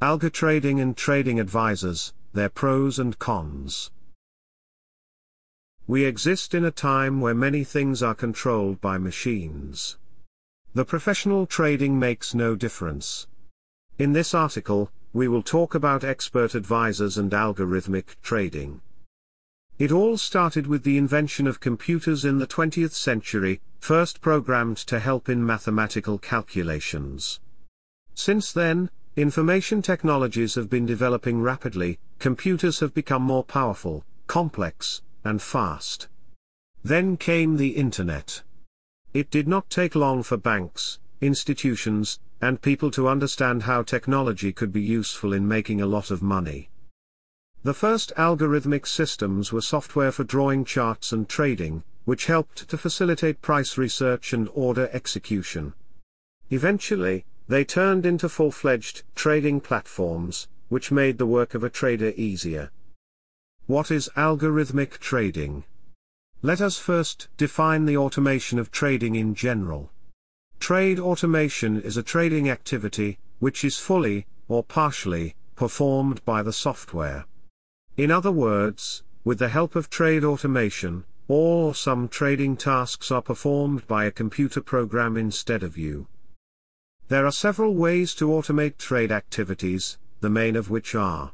Algo trading and trading advisors, their pros and cons. We exist in a time where many things are controlled by machines. The professional trading makes no difference. In this article, we will talk about expert advisors and algorithmic trading. It all started with the invention of computers in the 20th century, first programmed to help in mathematical calculations. Since then, Information technologies have been developing rapidly, computers have become more powerful, complex, and fast. Then came the Internet. It did not take long for banks, institutions, and people to understand how technology could be useful in making a lot of money. The first algorithmic systems were software for drawing charts and trading, which helped to facilitate price research and order execution. Eventually, they turned into full-fledged trading platforms, which made the work of a trader easier. What is algorithmic trading? Let us first define the automation of trading in general. Trade automation is a trading activity, which is fully, or partially, performed by the software. In other words, with the help of trade automation, all or some trading tasks are performed by a computer program instead of you. There are several ways to automate trade activities, the main of which are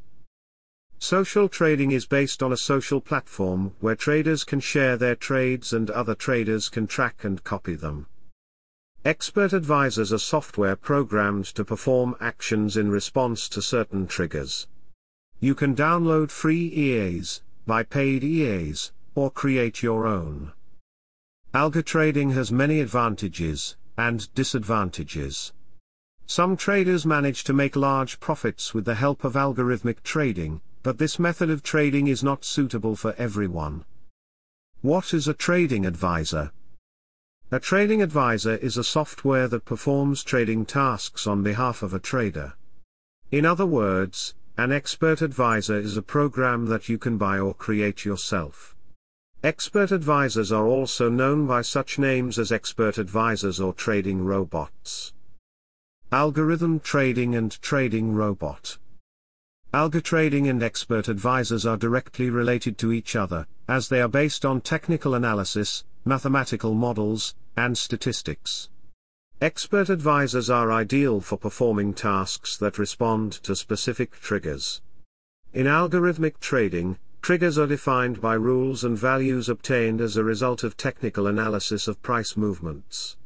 Social trading is based on a social platform where traders can share their trades and other traders can track and copy them. Expert advisors are software programmed to perform actions in response to certain triggers. You can download free EAs, buy paid EAs, or create your own. Algo trading has many advantages and disadvantages. Some traders manage to make large profits with the help of algorithmic trading, but this method of trading is not suitable for everyone. What is a trading advisor? A trading advisor is a software that performs trading tasks on behalf of a trader. In other words, an expert advisor is a program that you can buy or create yourself. Expert advisors are also known by such names as expert advisors or trading robots. Algorithm Trading and Trading Robot Algo trading and expert advisors are directly related to each other, as they are based on technical analysis, mathematical models, and statistics. Expert advisors are ideal for performing tasks that respond to specific triggers. In algorithmic trading, triggers are defined by rules and values obtained as a result of technical analysis of price movements.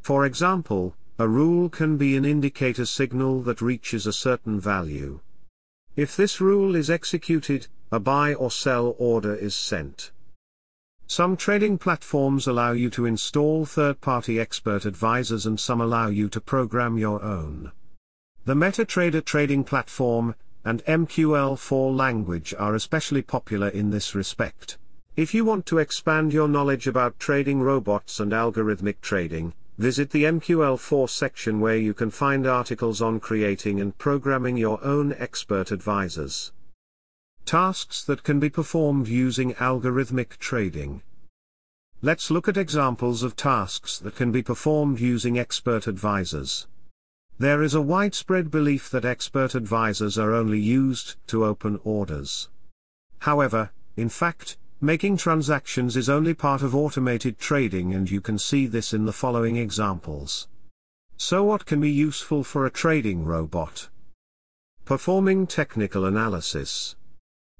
For example, a rule can be an indicator signal that reaches a certain value. If this rule is executed, a buy or sell order is sent. Some trading platforms allow you to install third-party expert advisors and some allow you to program your own. The MetaTrader trading platform and MQL4 language are especially popular in this respect. If you want to expand your knowledge about trading robots and algorithmic trading, Visit the MQL4 section where you can find articles on creating and programming your own expert advisors. Tasks that can be performed using algorithmic trading. Let's look at examples of tasks that can be performed using expert advisors. There is a widespread belief that expert advisors are only used to open orders. However, in fact, Making transactions is only part of automated trading and you can see this in the following examples. So what can be useful for a trading robot? Performing technical analysis.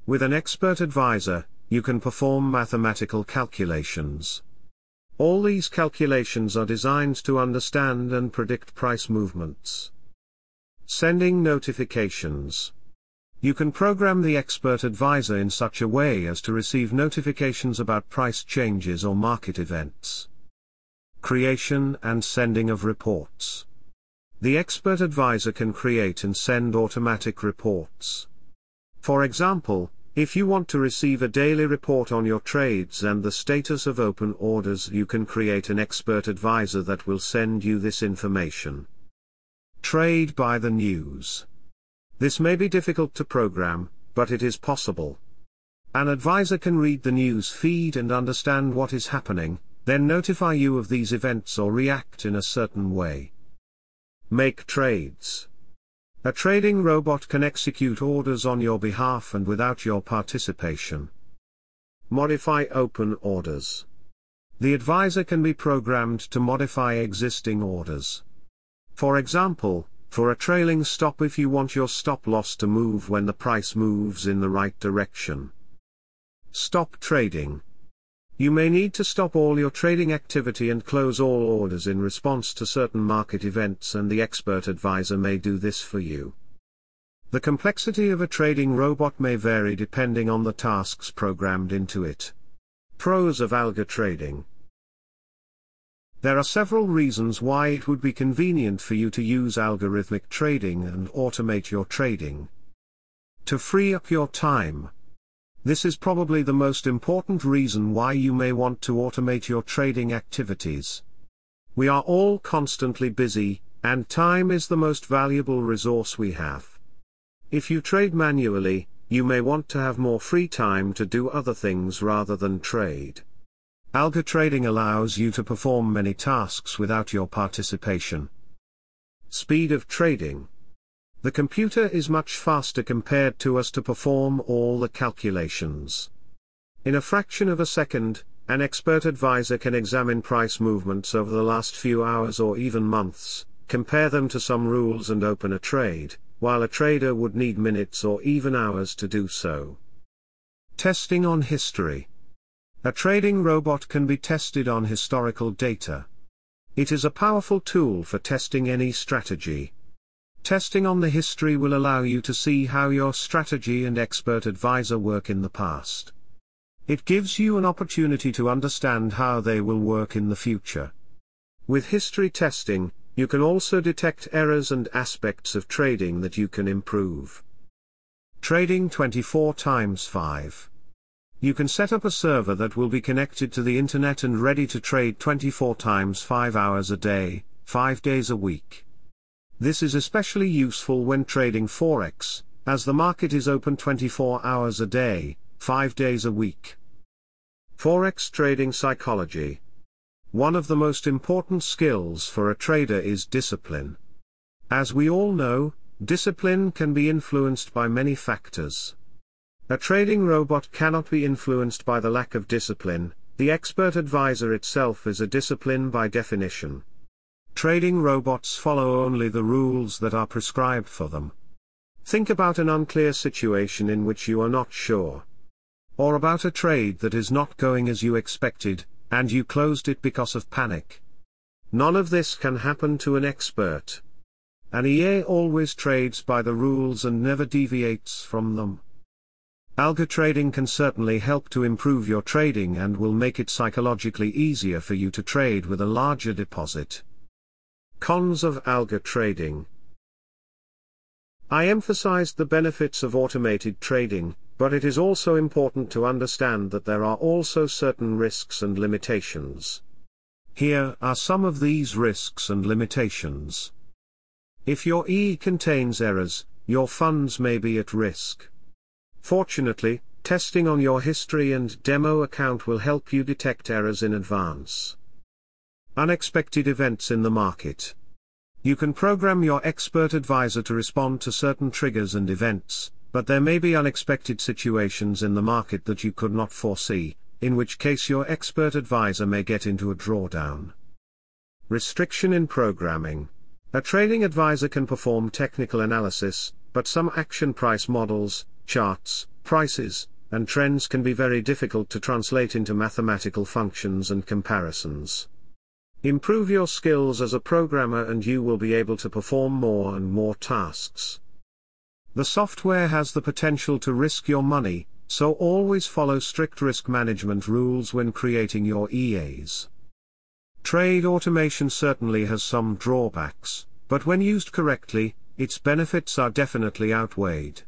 With an expert advisor, you can perform mathematical calculations. All these calculations are designed to understand and predict price movements. Sending notifications. You can program the expert advisor in such a way as to receive notifications about price changes or market events. Creation and sending of reports. The expert advisor can create and send automatic reports. For example, if you want to receive a daily report on your trades and the status of open orders, you can create an expert advisor that will send you this information. Trade by the news. This may be difficult to program, but it is possible. An advisor can read the news feed and understand what is happening, then notify you of these events or react in a certain way. Make trades. A trading robot can execute orders on your behalf and without your participation. Modify open orders. The advisor can be programmed to modify existing orders. For example, for a trailing stop if you want your stop loss to move when the price moves in the right direction. Stop trading. You may need to stop all your trading activity and close all orders in response to certain market events and the expert advisor may do this for you. The complexity of a trading robot may vary depending on the tasks programmed into it. Pros of algo trading. There are several reasons why it would be convenient for you to use algorithmic trading and automate your trading. To free up your time. This is probably the most important reason why you may want to automate your trading activities. We are all constantly busy, and time is the most valuable resource we have. If you trade manually, you may want to have more free time to do other things rather than trade. Algo trading allows you to perform many tasks without your participation. Speed of trading. The computer is much faster compared to us to perform all the calculations. In a fraction of a second, an expert advisor can examine price movements over the last few hours or even months, compare them to some rules and open a trade, while a trader would need minutes or even hours to do so. Testing on history. A trading robot can be tested on historical data. It is a powerful tool for testing any strategy. Testing on the history will allow you to see how your strategy and expert advisor work in the past. It gives you an opportunity to understand how they will work in the future. With history testing, you can also detect errors and aspects of trading that you can improve. Trading 24 times 5. You can set up a server that will be connected to the internet and ready to trade 24 times 5 hours a day, 5 days a week. This is especially useful when trading Forex, as the market is open 24 hours a day, 5 days a week. Forex Trading Psychology One of the most important skills for a trader is discipline. As we all know, discipline can be influenced by many factors. A trading robot cannot be influenced by the lack of discipline, the expert advisor itself is a discipline by definition. Trading robots follow only the rules that are prescribed for them. Think about an unclear situation in which you are not sure. Or about a trade that is not going as you expected, and you closed it because of panic. None of this can happen to an expert. An EA always trades by the rules and never deviates from them. Algo trading can certainly help to improve your trading and will make it psychologically easier for you to trade with a larger deposit. Cons of algo trading. I emphasized the benefits of automated trading, but it is also important to understand that there are also certain risks and limitations. Here are some of these risks and limitations. If your E contains errors, your funds may be at risk. Fortunately, testing on your history and demo account will help you detect errors in advance. Unexpected events in the market. You can program your expert advisor to respond to certain triggers and events, but there may be unexpected situations in the market that you could not foresee, in which case your expert advisor may get into a drawdown. Restriction in programming. A trading advisor can perform technical analysis, but some action price models, charts, prices, and trends can be very difficult to translate into mathematical functions and comparisons. Improve your skills as a programmer and you will be able to perform more and more tasks. The software has the potential to risk your money, so always follow strict risk management rules when creating your EAs. Trade automation certainly has some drawbacks, but when used correctly, its benefits are definitely outweighed.